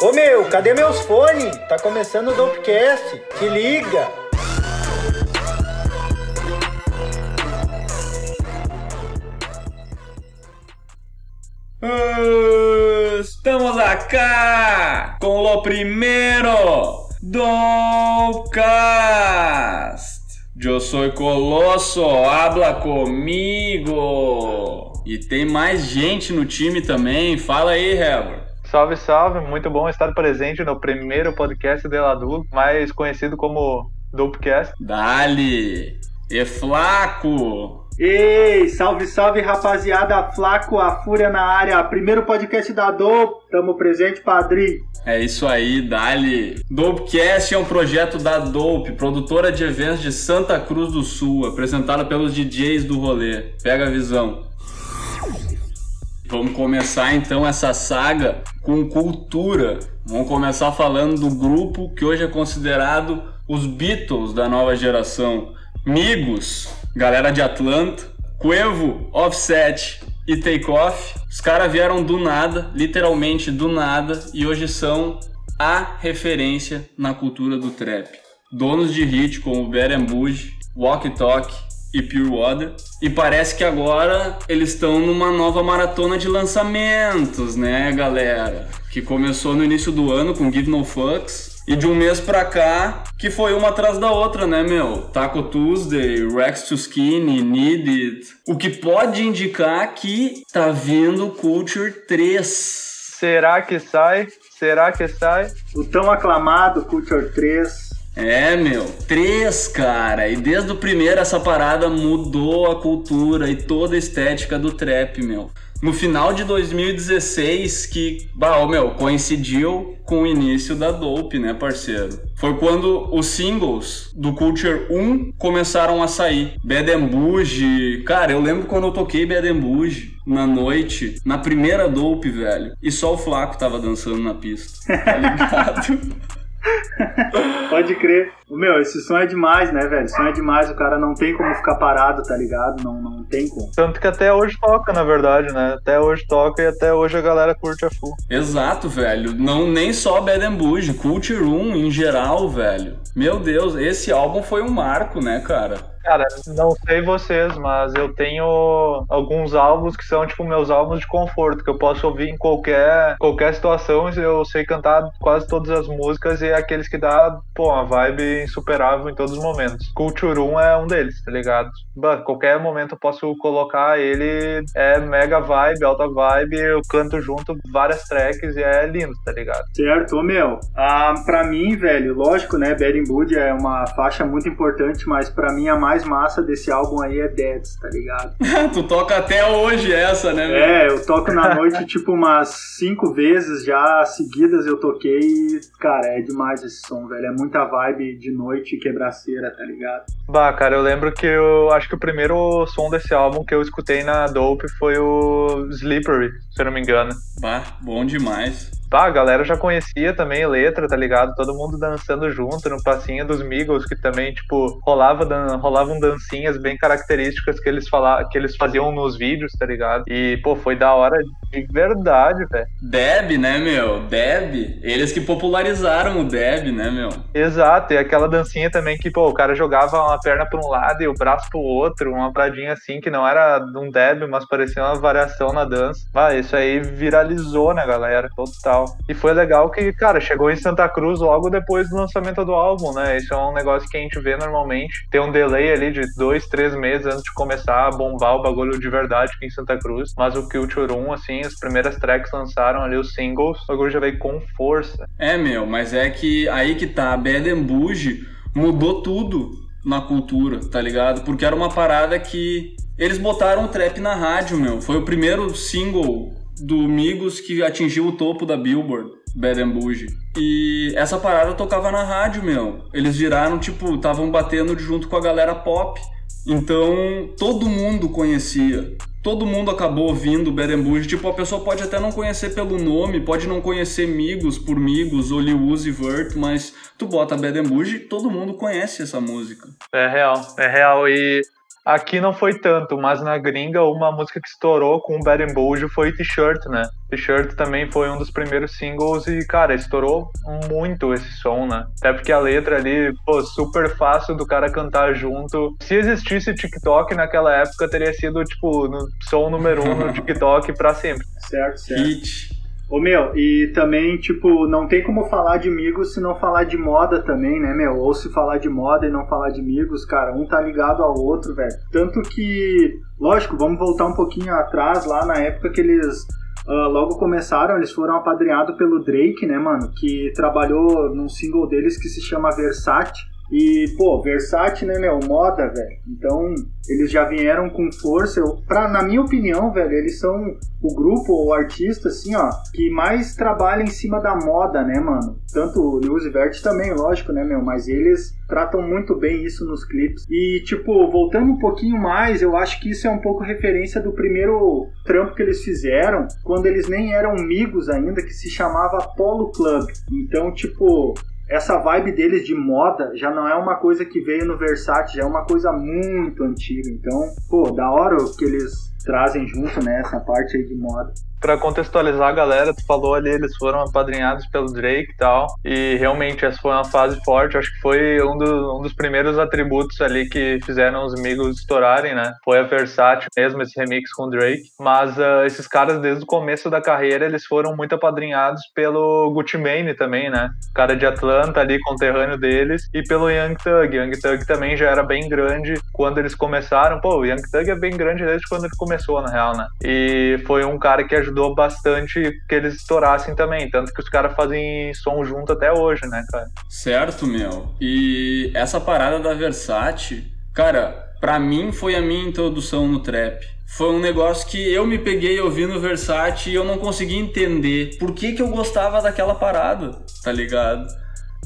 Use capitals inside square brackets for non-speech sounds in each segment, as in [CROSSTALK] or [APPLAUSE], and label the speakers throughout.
Speaker 1: Ô meu, cadê meus fones? Tá começando o Dopecast. Se liga!
Speaker 2: Estamos acá com o primeiro Dopcast. Eu sou Colosso, habla comigo. E tem mais gente no time também. Fala aí, Heber.
Speaker 3: Salve, salve! Muito bom estar presente no primeiro podcast de Ladu, mais conhecido como Dopecast.
Speaker 2: Dali! E Flaco!
Speaker 1: Ei, salve, salve rapaziada, Flaco, a Fúria na área, primeiro podcast da Dope, tamo presente, padrinho.
Speaker 2: É isso aí, Dali. Dopecast é um projeto da Dope, produtora de eventos de Santa Cruz do Sul, apresentada pelos DJs do rolê. Pega a visão. Vamos começar então essa saga com cultura. Vamos começar falando do grupo que hoje é considerado os Beatles da nova geração. Migos, galera de Atlanta, Cuevo, Offset e Takeoff. Os caras vieram do nada, literalmente do nada, e hoje são a referência na cultura do trap. Donos de hit como Bad Bougie, Walk Talk, e Pure Water. E parece que agora eles estão numa nova maratona de lançamentos, né, galera? Que começou no início do ano com Give No Fucks. E de um mês pra cá, que foi uma atrás da outra, né, meu? Taco Tuesday, Rex to Skinny, Need It. O que pode indicar que tá vindo Culture 3.
Speaker 3: Será que sai? Será que sai?
Speaker 1: O tão aclamado Culture 3
Speaker 2: é, meu, três, cara. E desde o primeiro essa parada mudou a cultura e toda a estética do trap, meu. No final de 2016, que, bah, meu, coincidiu com o início da Dope, né, parceiro? Foi quando os singles do Culture 1 começaram a sair. Bad Bougie. Cara, eu lembro quando eu toquei Bad Bougie na noite, na primeira Dope, velho. E só o Flaco tava dançando na pista, tá ligado? [LAUGHS]
Speaker 1: Pode crer. Meu, esse som é demais, né, velho? Esse som é demais, o cara não tem como ficar parado, tá ligado? Não, não tem como.
Speaker 3: Tanto que até hoje toca, na verdade, né? Até hoje toca e até hoje a galera curte a full.
Speaker 2: Exato, velho. Não, nem só Bad and Bougie, Cult Room em geral, velho. Meu Deus, esse álbum foi um marco, né, cara?
Speaker 3: Cara, não sei vocês, mas eu tenho alguns álbuns que são tipo meus álbuns de conforto, que eu posso ouvir em qualquer, qualquer situação eu sei cantar quase todas as músicas e é aqueles que dá, pô, uma vibe insuperável em todos os momentos. Culture 1 é um deles, tá ligado? Bah, qualquer momento eu posso colocar ele, é mega vibe, alta vibe, eu canto junto várias tracks e é lindo, tá ligado?
Speaker 1: Certo, ô meu, ah, pra mim, velho, lógico, né, Bad Bud é uma faixa muito importante, mas pra mim a mais massa desse álbum aí é Deads, tá ligado? [LAUGHS]
Speaker 2: tu toca até hoje essa, né?
Speaker 1: É, eu toco na noite tipo umas cinco vezes já seguidas eu toquei e, cara, é demais esse som, velho. É muita vibe de noite e quebraceira, tá ligado?
Speaker 3: Bah, cara, eu lembro que eu acho que o primeiro som desse álbum que eu escutei na Dope foi o Slippery, se eu não me engano.
Speaker 2: Bah, bom demais.
Speaker 3: Bah, a galera já conhecia também letra, tá ligado? Todo mundo dançando junto no passinho dos Migos, que também, tipo, rolava dan rolavam dancinhas bem características que eles, fala que eles faziam nos vídeos, tá ligado? E, pô, foi da hora de verdade, velho.
Speaker 2: Deb, né, meu? Deb. Eles que popularizaram o Deb, né, meu?
Speaker 3: Exato, e aquela dancinha também que, pô, o cara jogava uma perna pra um lado e o braço pro outro, uma pradinha assim, que não era um Deb, mas parecia uma variação na dança. Ah, isso aí viralizou, né, galera? Total tal. E foi legal que, cara, chegou em Santa Cruz logo depois do lançamento do álbum, né? Isso é um negócio que a gente vê normalmente. Tem um delay ali de dois, três meses antes de começar a bombar o bagulho de verdade aqui em Santa Cruz. Mas o Culture 1, assim, as primeiras tracks lançaram ali os singles, o bagulho já veio com força.
Speaker 2: É, meu, mas é que aí que tá, a Bad Bougie mudou tudo na cultura, tá ligado? Porque era uma parada que eles botaram o trap na rádio, meu. Foi o primeiro single do Migos que atingiu o topo da Billboard, Bad and Bougie. E essa parada tocava na rádio, meu. Eles viraram, tipo, estavam batendo junto com a galera pop. Então, todo mundo conhecia. Todo mundo acabou ouvindo Bad and Bougie. Tipo, a pessoa pode até não conhecer pelo nome, pode não conhecer Migos por Migos, ou Lil Uzi Vert, mas tu bota Bad and Bougie, todo mundo conhece essa música.
Speaker 3: É real, é real. E Aqui não foi tanto, mas na gringa uma música que estourou com o Bad and Bojo foi T-Shirt, né? T-Shirt também foi um dos primeiros singles e, cara, estourou muito esse som, né? Até porque a letra ali, pô, super fácil do cara cantar junto. Se existisse TikTok naquela época, teria sido, tipo, no som número um no [LAUGHS] TikTok pra sempre.
Speaker 1: Certo, certo.
Speaker 2: Hit.
Speaker 1: Ô meu, e também, tipo, não tem como falar de amigos se não falar de moda também, né, meu? Ou se falar de moda e não falar de amigos, cara, um tá ligado ao outro, velho. Tanto que, lógico, vamos voltar um pouquinho atrás, lá na época que eles uh, logo começaram, eles foram apadrinhados pelo Drake, né, mano? Que trabalhou num single deles que se chama Versace. E, pô, Versace, né, meu, moda, velho. Então, eles já vieram com força. Eu, pra, na minha opinião, velho, eles são o grupo ou artista, assim, ó, que mais trabalha em cima da moda, né, mano? Tanto o Lewis Vert também, lógico, né, meu? Mas eles tratam muito bem isso nos clipes. E, tipo, voltando um pouquinho mais, eu acho que isso é um pouco referência do primeiro trampo que eles fizeram, quando eles nem eram amigos ainda, que se chamava Polo Club. Então, tipo, essa vibe deles de moda já não é uma coisa que veio no Versace, já é uma coisa muito antiga. Então, pô, da hora que eles trazem junto, né, essa parte aí de moda
Speaker 3: para contextualizar a galera, tu falou ali, eles foram apadrinhados pelo Drake e tal, e realmente essa foi uma fase forte, acho que foi um, do, um dos primeiros atributos ali que fizeram os amigos estourarem, né? Foi a Versace mesmo, esse remix com o Drake, mas uh, esses caras desde o começo da carreira, eles foram muito apadrinhados pelo Gucci Mane também, né? Cara de Atlanta ali, conterrâneo deles, e pelo Young Thug. Young Thug também já era bem grande quando eles começaram, pô, o Young Thug é bem grande desde quando ele começou, na real, né? E foi um cara que ajudou ajudou bastante que eles estourassem também. Tanto que os caras fazem som junto até hoje, né, cara?
Speaker 2: Certo, meu. E essa parada da Versace, cara, pra mim foi a minha introdução no trap. Foi um negócio que eu me peguei ouvindo Versace e eu não consegui entender por que, que eu gostava daquela parada, tá ligado?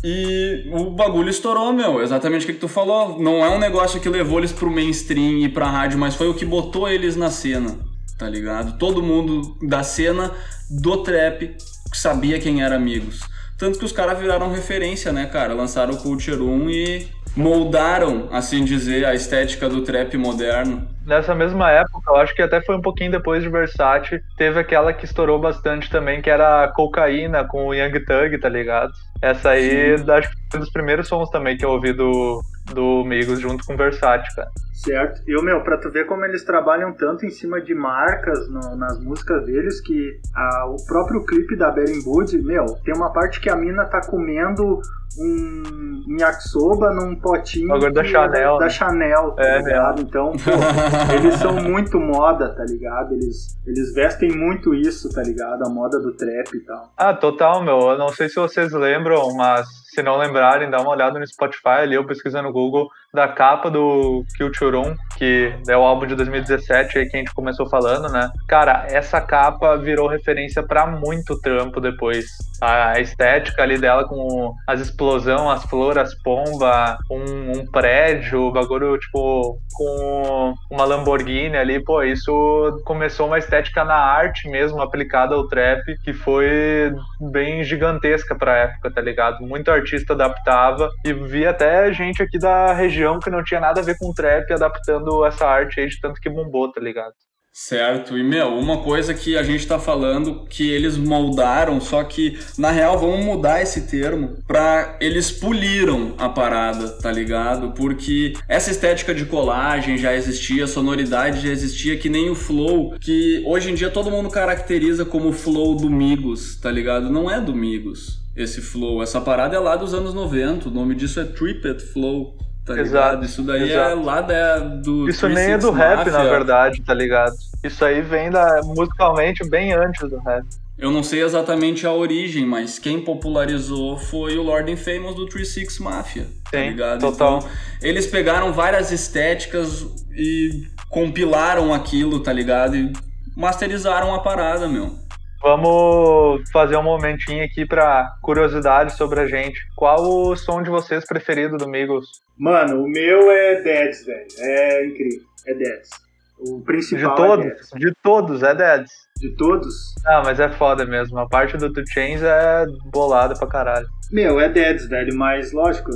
Speaker 2: E o bagulho estourou, meu. Exatamente o que, que tu falou. Não é um negócio que levou eles pro mainstream e pra rádio, mas foi o que botou eles na cena tá ligado? Todo mundo da cena do trap sabia quem era amigos. Tanto que os caras viraram referência, né, cara? Lançaram o Culture 1 e moldaram, assim dizer, a estética do trap moderno.
Speaker 3: Nessa mesma época, eu acho que até foi um pouquinho depois de Versace, teve aquela que estourou bastante também, que era a Cocaína com o Young Thug, tá ligado? Essa aí, Sim. acho que foi um dos primeiros sons também que eu ouvi do, do Migos junto com o Versace, cara.
Speaker 1: Certo. E, meu, pra tu ver como eles trabalham tanto em cima de marcas no, nas músicas deles, que a, o próprio clipe da Berenbud, meu, tem uma parte que a mina tá comendo um yakisoba num potinho
Speaker 3: Agora da Chanel,
Speaker 1: da, da Chanel, tá é, ligado? É. Então, pô, eles são muito moda, tá ligado? Eles, eles vestem muito isso, tá ligado? A moda do trap e tal.
Speaker 3: Ah, total, meu. Eu não sei se vocês lembram, mas se não lembrarem, dá uma olhada no Spotify ali, eu pesquisando no Google, da capa do Culture Room, que é o álbum de 2017 aí que a gente começou falando, né? Cara, essa capa virou referência para muito trampo depois. A estética ali dela com as explosão, as flores, as pombas, um, um prédio, o bagulho, tipo, com uma Lamborghini ali, pô, isso começou uma estética na arte mesmo, aplicada ao trap, que foi bem gigantesca pra época, tá ligado? Muito artista adaptava e vi até gente aqui da região que não tinha nada a ver com trap adaptando essa arte aí de tanto que bombou, tá ligado?
Speaker 2: Certo, e meu, uma coisa que a gente tá falando que eles moldaram, só que na real vamos mudar esse termo pra eles puliram a parada, tá ligado? Porque essa estética de colagem já existia, sonoridade já existia, que nem o flow, que hoje em dia todo mundo caracteriza como flow do Migos, tá ligado? Não é do Migos esse flow, essa parada é lá dos anos 90, o nome disso é Trippet Flow. Tá Exato. Isso daí é Exato. é lá da, do.
Speaker 3: Isso nem é do Mafia. rap, na verdade, tá ligado? Isso aí vem da, musicalmente bem antes do rap.
Speaker 2: Eu não sei exatamente a origem, mas quem popularizou foi o Lord Famous do 36 Mafia. Tá Sim, ligado?
Speaker 3: Total.
Speaker 2: Então, eles pegaram várias estéticas e compilaram aquilo, tá ligado? E masterizaram a parada, meu.
Speaker 3: Vamos fazer um momentinho aqui para curiosidade sobre a gente. Qual o som de vocês preferido do Migos?
Speaker 1: Mano, o meu é Deads, velho. É incrível. É Deads. O principal
Speaker 3: de todos,
Speaker 1: é
Speaker 3: De todos, é Deads.
Speaker 1: De todos?
Speaker 3: Ah, mas é foda mesmo. A parte do Two Chains é bolada pra caralho.
Speaker 1: Meu, é Deads, velho. Mas, lógico,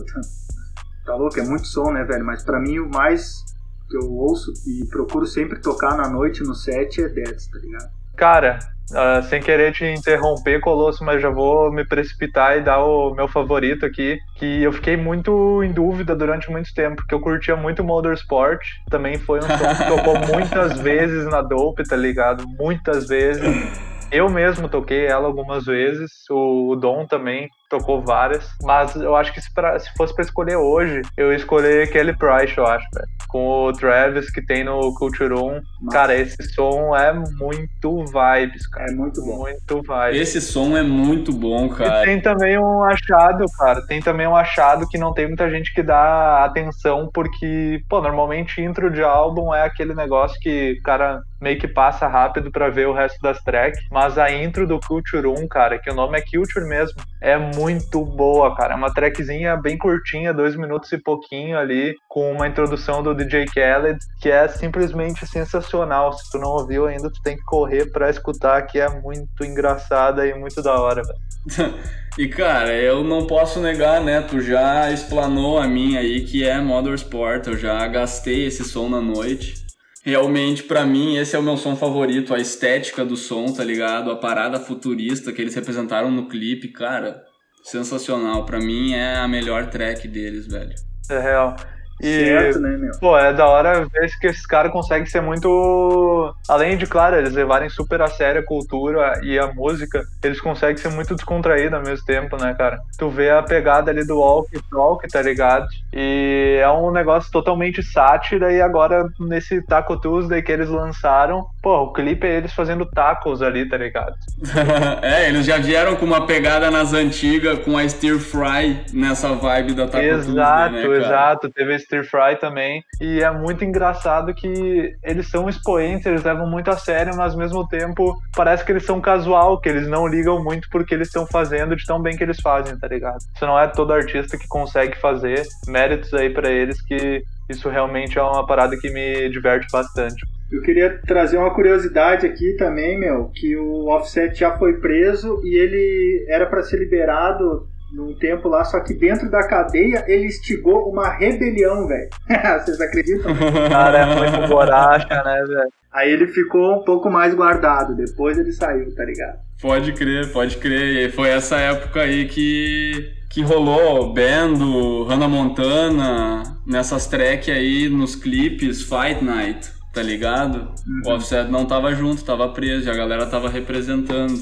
Speaker 1: tá louco, é muito som, né, velho? Mas pra mim o mais que eu ouço e procuro sempre tocar na noite no set é Deads, tá ligado?
Speaker 3: Cara, uh, sem querer te interromper, Colosso, mas já vou me precipitar e dar o meu favorito aqui, que eu fiquei muito em dúvida durante muito tempo, porque eu curtia muito Motorsport, também foi um som que tocou [LAUGHS] muitas vezes na Dope, tá ligado? Muitas vezes. Eu mesmo toquei ela algumas vezes, o Dom também tocou várias, mas eu acho que se, pra, se fosse para escolher hoje, eu escolher Kelly Price, eu acho, velho. Com o Travis que tem no Culture Room. Cara, esse som é muito vibes, cara.
Speaker 1: É muito bom.
Speaker 3: Muito vibes.
Speaker 2: Esse som é muito bom, cara.
Speaker 3: E tem também um achado, cara. Tem também um achado que não tem muita gente que dá atenção, porque, pô, normalmente intro de álbum é aquele negócio que o cara meio que passa rápido para ver o resto das tracks. Mas a intro do Culture 1, cara, que o nome é Culture mesmo, é muito boa, cara. É uma trackzinha bem curtinha, dois minutos e pouquinho ali, com uma introdução do DJ Khaled, que é simplesmente sensacional. Se tu não ouviu ainda, tu tem que correr pra escutar, que é muito engraçada e muito da hora, velho. [LAUGHS]
Speaker 2: e cara, eu não posso negar, né? Tu já explanou a minha aí, que é Motorsport. Eu já gastei esse som na noite. Realmente, para mim, esse é o meu som favorito. A estética do som, tá ligado? A parada futurista que eles representaram no clipe, cara sensacional. Para mim é a melhor track deles, velho.
Speaker 3: É real.
Speaker 1: E, certo, né, meu?
Speaker 3: Pô, é da hora ver que esses caras conseguem ser muito. Além de, claro, eles levarem super a sério a cultura e a música, eles conseguem ser muito descontraídos ao mesmo tempo, né, cara? Tu vê a pegada ali do Walk Talk, tá ligado? E é um negócio totalmente sátira, e agora nesse Taco Tuesday que eles lançaram, pô, o clipe é eles fazendo tacos ali, tá ligado? [LAUGHS]
Speaker 2: é, eles já vieram com uma pegada nas antigas, com a Stir Fry nessa vibe da Taco
Speaker 3: exato,
Speaker 2: Tuesday, né,
Speaker 3: Exato, exato. Teve Stir Fry também. E é muito engraçado que eles são expoentes, eles levam muito a sério, mas ao mesmo tempo parece que eles são casual, que eles não ligam muito porque eles estão fazendo de tão bem que eles fazem, tá ligado? Isso não é todo artista que consegue fazer. Méritos aí para eles que isso realmente é uma parada que me diverte bastante.
Speaker 1: Eu queria trazer uma curiosidade aqui também, meu, que o Offset já foi preso e ele era para ser liberado num tempo lá, só que dentro da cadeia ele instigou uma rebelião, velho. [LAUGHS] Vocês acreditam? [LAUGHS]
Speaker 3: Cara, é muito borracha, né, velho?
Speaker 1: Aí ele ficou um pouco mais guardado, depois ele saiu, tá ligado?
Speaker 2: Pode crer, pode crer. E foi essa época aí que, que rolou Bando, Hannah Montana, nessas tracks aí nos clipes Fight Night, tá ligado? Uhum. O Offset não tava junto, tava preso e a galera tava representando.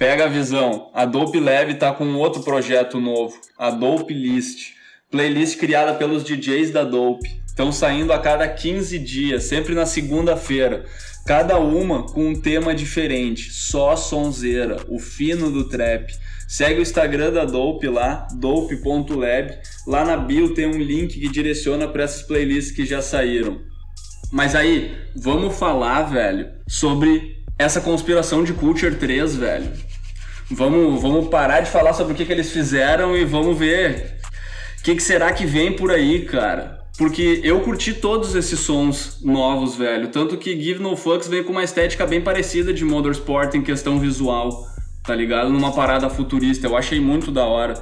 Speaker 2: Pega a visão. A Dope Lab tá com outro projeto novo, a Dope List. Playlist criada pelos DJs da Dope. Estão saindo a cada 15 dias, sempre na segunda-feira. Cada uma com um tema diferente, só sonzeira, o fino do trap. Segue o Instagram da Dope lá, dope.lab. Lá na bio tem um link que direciona para essas playlists que já saíram. Mas aí, vamos falar, velho, sobre essa conspiração de Culture 3, velho. Vamos, vamos parar de falar sobre o que, que eles fizeram e vamos ver o que, que será que vem por aí, cara. Porque eu curti todos esses sons novos, velho. Tanto que Give No Fucks vem com uma estética bem parecida de Motorsport em questão visual, tá ligado? Numa parada futurista. Eu achei muito da hora.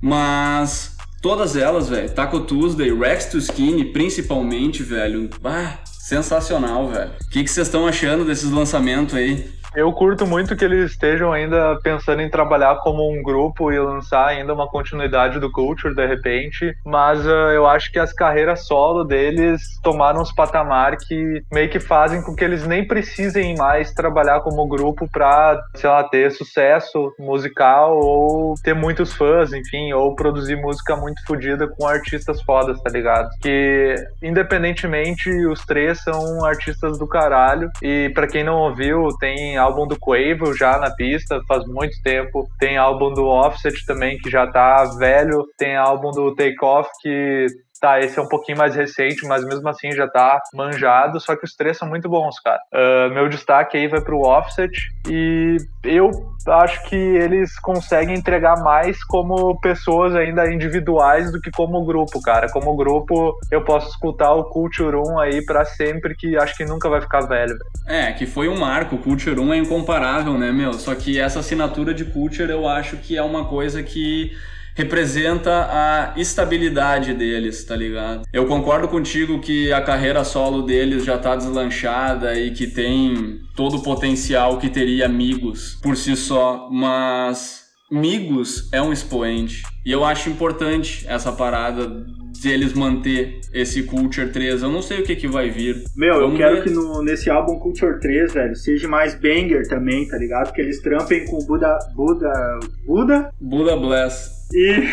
Speaker 2: Mas todas elas, velho. Taco Tuesday, Rex to Skinny, principalmente, velho. Ah, sensacional, velho. O que vocês estão achando desses lançamentos aí?
Speaker 3: Eu curto muito que eles estejam ainda pensando em trabalhar como um grupo e lançar ainda uma continuidade do Culture de repente, mas uh, eu acho que as carreiras solo deles tomaram uns patamar que meio que fazem com que eles nem precisem mais trabalhar como grupo pra, sei lá, ter sucesso musical ou ter muitos fãs, enfim, ou produzir música muito fodida com artistas fodas, tá ligado? Que independentemente os três são artistas do caralho e para quem não ouviu, tem álbum do Quavo já na pista faz muito tempo. Tem álbum do Offset também que já tá velho. Tem álbum do Takeoff que tá, esse é um pouquinho mais recente, mas mesmo assim já tá manjado, só que os três são muito bons, cara. Uh, meu destaque aí vai pro Offset e eu acho que eles conseguem entregar mais como pessoas ainda individuais do que como grupo, cara. Como grupo, eu posso escutar o Culture 1 aí para sempre, que acho que nunca vai ficar velho.
Speaker 2: É, que foi um marco. O Culture 1 é incomparável, né, meu? Só que essa assinatura de Culture eu acho que é uma coisa que representa a estabilidade deles, tá ligado? Eu concordo contigo que a carreira solo deles já tá deslanchada e que tem todo o potencial que teria amigos por si só, mas Migos é um expoente. E eu acho importante essa parada de eles manter esse Culture 3. Eu não sei o que, que vai vir.
Speaker 1: Meu, Vamos eu quero ver. que no, nesse álbum Culture 3, velho, seja mais banger também, tá ligado? Que eles trampem com Buda. Buda. Buda?
Speaker 2: Buda Bless.
Speaker 1: E,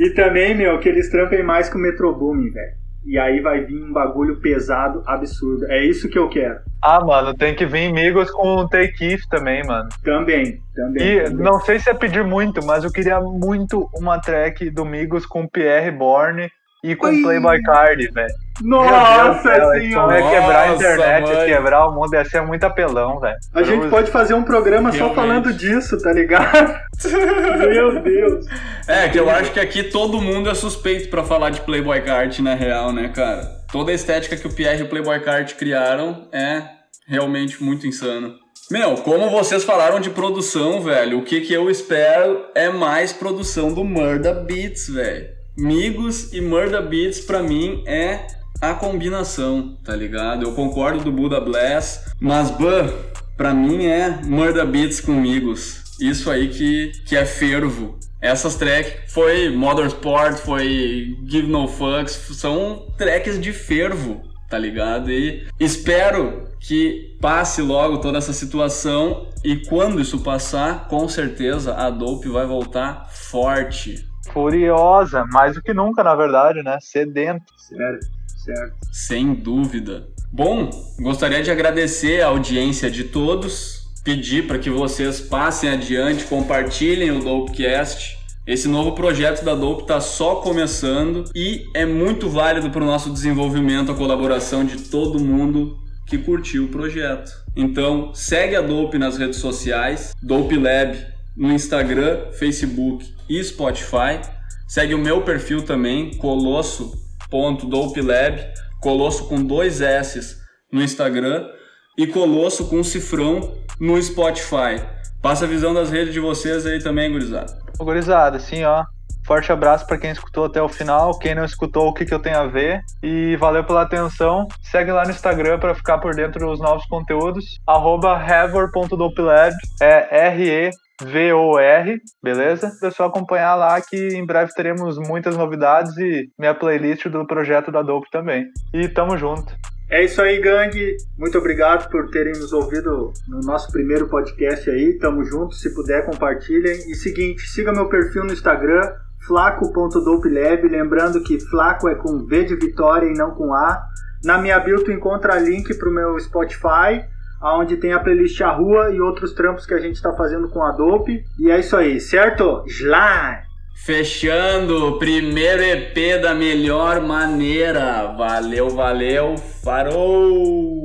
Speaker 1: [LAUGHS] e também, meu, que eles trampem mais com o Metro Booming, velho. E aí vai vir um bagulho pesado, absurdo. É isso que eu quero.
Speaker 3: Ah, mano, tem que vir amigos com o Take If também, mano.
Speaker 1: Também, também.
Speaker 3: E
Speaker 1: também.
Speaker 3: não sei se é pedir muito, mas eu queria muito uma track do Migos com Pierre Bourne e com Oi. Playboy Card, velho.
Speaker 1: Nossa senhora!
Speaker 3: É quebrar a internet, Nossa, quebrar o mundo, ia ser muito apelão, velho.
Speaker 1: A gente pode fazer um programa Realmente. só falando disso, tá ligado? [LAUGHS] Meu Deus!
Speaker 2: É, que eu acho que aqui todo mundo é suspeito para falar de Playboy Card, na real, né, cara? Toda a estética que o Pierre e o Playboy Card criaram é realmente muito insano. Meu, como vocês falaram de produção, velho, o que, que eu espero é mais produção do Murda Beats, velho. Migos e Murda Beats pra mim é a combinação, tá ligado? Eu concordo do Buda Blast, mas bah, pra mim é Murda Beats com Migos. Isso aí que, que é fervo. Essas tracks foi Motorsport, foi Give No Fucks, são tracks de fervo, tá ligado? E espero que passe logo toda essa situação e quando isso passar, com certeza a Dope vai voltar forte
Speaker 3: Furiosa, mais do que nunca, na verdade, né? Sedento.
Speaker 1: Certo, certo.
Speaker 2: Sem dúvida. Bom, gostaria de agradecer a audiência de todos, pedir para que vocês passem adiante, compartilhem o Dopecast. Esse novo projeto da Dope está só começando e é muito válido para o nosso desenvolvimento a colaboração de todo mundo que curtiu o projeto. Então, segue a Dope nas redes sociais, Dope Lab no Instagram, Facebook e Spotify. Segue o meu perfil também, colosso.dopelab, colosso com dois S no Instagram e colosso com cifrão no Spotify. Passa a visão das redes de vocês aí também, gurizada.
Speaker 3: Gurizada, sim, ó. Forte abraço para quem escutou até o final. Quem não escutou, o que, que eu tenho a ver. E valeu pela atenção. Segue lá no Instagram para ficar por dentro dos novos conteúdos. Arroba É R-E V-O-R, beleza? É só acompanhar lá que em breve teremos muitas novidades e minha playlist do projeto da Dope também. E tamo junto.
Speaker 1: É isso aí, gangue. Muito obrigado por terem nos ouvido no nosso primeiro podcast aí. Tamo junto. Se puder, compartilhem. E seguinte, siga meu perfil no Instagram, flaco.dopelab. Lembrando que flaco é com V de vitória e não com A. Na minha bio tu encontra link pro meu Spotify onde tem a playlist A Rua e outros trampos que a gente está fazendo com a Dope. E é isso aí, certo? Slime!
Speaker 2: Fechando o primeiro EP da melhor maneira. Valeu, valeu, farou!